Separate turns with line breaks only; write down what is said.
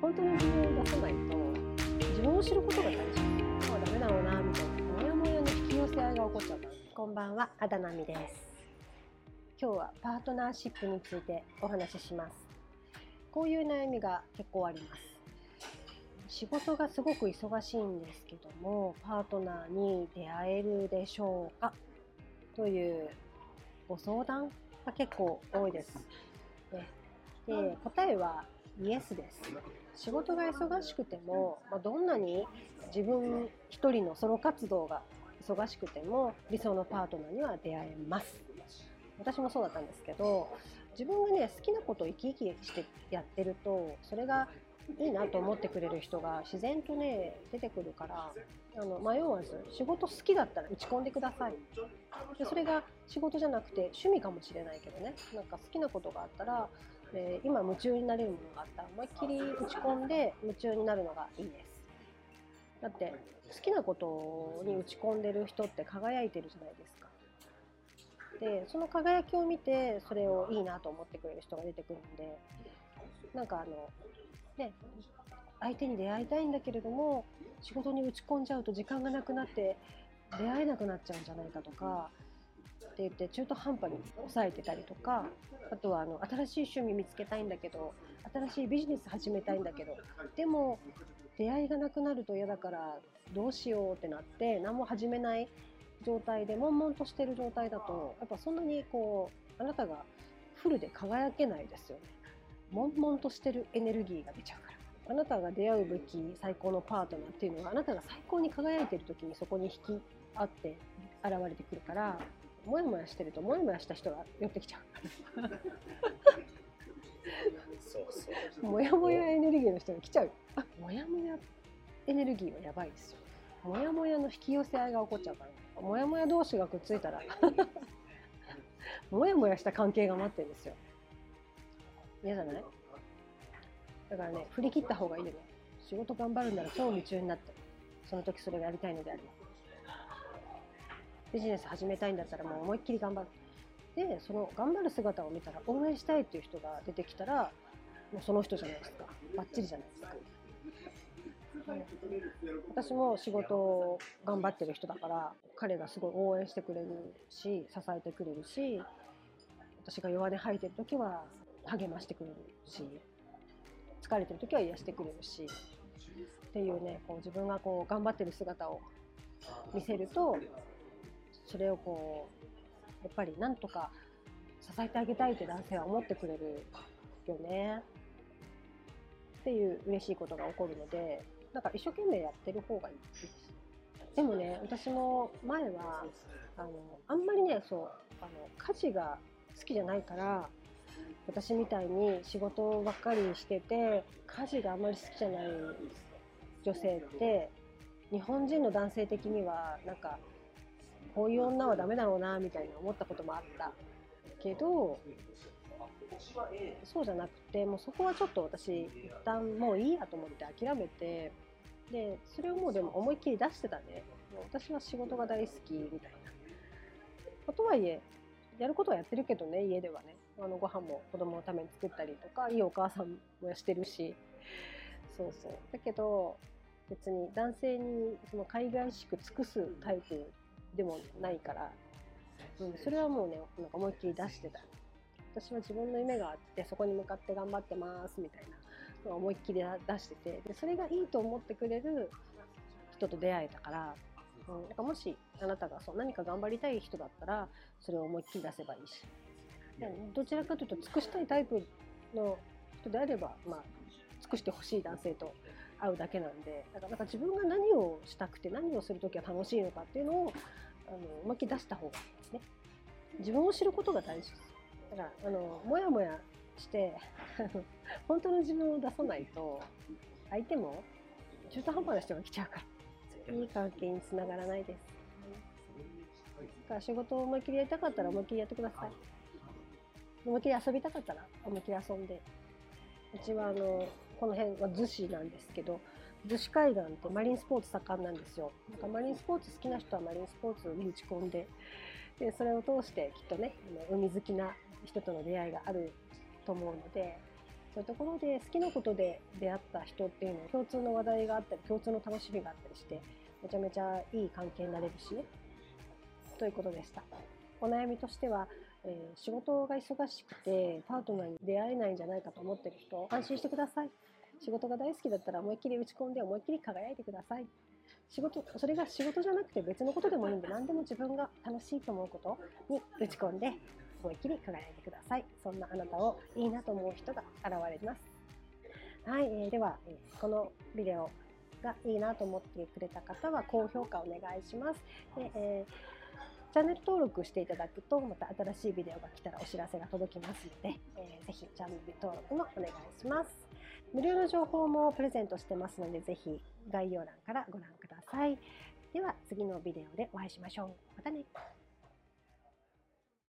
本当の自分を出さないと自分を知ることが大事。今はダメだろうなみたいなモヤモヤの引き寄せ合いが起こっちゃうから。こんばんはあだなみです。今日はパートナーシップについてお話しします。こういう悩みが結構あります。仕事がすごく忙しいんですけどもパートナーに出会えるでしょうか？というご相談が結構多いです。ね、で答えはイエスです。仕事が忙しくても、まあ、どんなに自分一人のソロ活動が忙しくても理想のパートナーには出会えます。私もそうだったんですけど自分がね好きなことを生き生きしてやってるとそれがいいなと思ってくれる人が自然とね出てくるからあの迷わず仕事好きだったら打ち込んでください。でそれが仕事じゃなくて趣味かもしれないけどね。なんか好きなことがあったら、えー、今夢中になれるものがあったら思いっきり打ち込んで夢中になるのがいいです。だって好きなことに打ち込んでる人って輝いてるじゃないですか。でその輝きを見てそれをいいなと思ってくれる人が出てくるんでなんかあのね相手に出会いたいんだけれども仕事に打ち込んじゃうと時間がなくなって出会えなくなっちゃうんじゃないかとかって言って中途半端に抑えてたりとかあとはあの新しい趣味見つけたいんだけど新しいビジネス始めたいんだけどでも出会いがなくなると嫌だからどうしようってなって何も始めない状態で悶々としてる状態だとやっぱそんなにこうあなたがフルで輝けないですよね。悶々としてるエネルギーが出ちゃうから。あなたが出会うべき最高のパートナーっていうのはあなたが最高に輝いてる時にそこに引き合って現れてくるからモヤモヤしてるとモヤモヤした人が寄ってきちゃう。そうそう。モヤモヤエネルギーの人が来ちゃう。あモヤモヤエネルギーはやばいですよモヤモヤの引き寄せ合いが起こっちゃうからモヤモヤ同士がくっついたら。モヤモヤした関係が待ってるんですよ。嫌じゃない？だからね振り切った方がいいよね。仕事頑張るんなら超夢中になって。その時それがやりたいのであれば。ビジネス始めたいんだったらもう思いっきり頑張る。でその頑張る姿を見たら応援したいっていう人が出てきたらもうその人じゃないですか。バッチリじゃないですか。私も仕事を頑張ってる人だから彼がすごい応援してくれるし支えてくれるし私が弱音吐いてる時は励ましてくれるし疲れてる時は癒してくれるしっていうねこう自分がこう頑張ってる姿を見せるとそれをこうやっぱりなんとか支えてあげたいって男性は思ってくれるよね。っていう嬉しいことが起こるのでなんか一生懸命やってる方がいいですでもね私も前はあのあんまりねそうあの家事が好きじゃないから私みたいに仕事ばっかりしてて家事があんまり好きじゃない女性って日本人の男性的にはなんかこういう女はダメだろうなみたいに思ったこともあったけどそうじゃなくてもうそこはちょっと私一旦もういいやと思って諦めてでそれをもうでも思いっきり出してたね。私は仕事が大好きみたいな。とはいえやることはやってるけどね家ではね。あのご飯も子供のために作ったりとかいいお母さんもやしてるし。そうそう。だけど別に男性にその海外しく尽くすタイプでもないから、うん、それはもうねなんか思いっきり出してた。私は自分の夢があってそこに向かって頑張ってますみたいな思いっきり出しててでそれがいいと思ってくれる人と出会えたから、うん、なんかもしあなたがそう何か頑張りたい人だったらそれを思いっきり出せばいいしどちらかというと尽くしたいタイプの人であれば、まあ、尽くしてほしい男性と会うだけなんでだかなんか自分が何をしたくて何をする時は楽しいのかっていうのをあの思いっきり出した方がいいですね。自分を知ることが大事です。だからあのもやもやして 本当の自分を出さないと相手も中途半端な人が来ちゃうからいい関係につながらないです。だから仕事を思いっきりやりたかったら思いっきりやってください。思いっきり遊びたかったら思いっきり遊んでうちはあのこの辺は逗子なんですけど逗子海岸ってマリンスポーツ盛んなんですよなんかマリンスポーツ好きな人はマリンスポーツに打ち込んででそれを通してきっとね海好きな人との出会いがあると思うのでそういうところで好きなことで出会った人っていうのは共通の話題があったり共通の楽しみがあったりしてめちゃめちゃいい関係になれるしねということでした。お悩みとしては、えー、仕事が忙しくてパートナーに出会えないんじゃないかと思ってる人安心してください。仕事が大好きだったら思いっきり打ち込んで思いっきり輝いてください。仕事それが仕事じゃなくて別のことでもいいんで何でも自分が楽しいと思うことに打ち込んで思いっきり輝いてください。そんなあなたをいいなと思う人が現れます。はい、えー、では、え、このビデオがいいなと思ってくれた方は高評価お願いします。で、えー、チャンネル登録していただくとまた新しいビデオが来たらお知らせが届きますので、えー、ぜひチャンネル登録もお願いします。無料の情報もプレゼントしてますのでぜひ概要欄からご覧ください。では次のビデオでお会いしましょう。またね。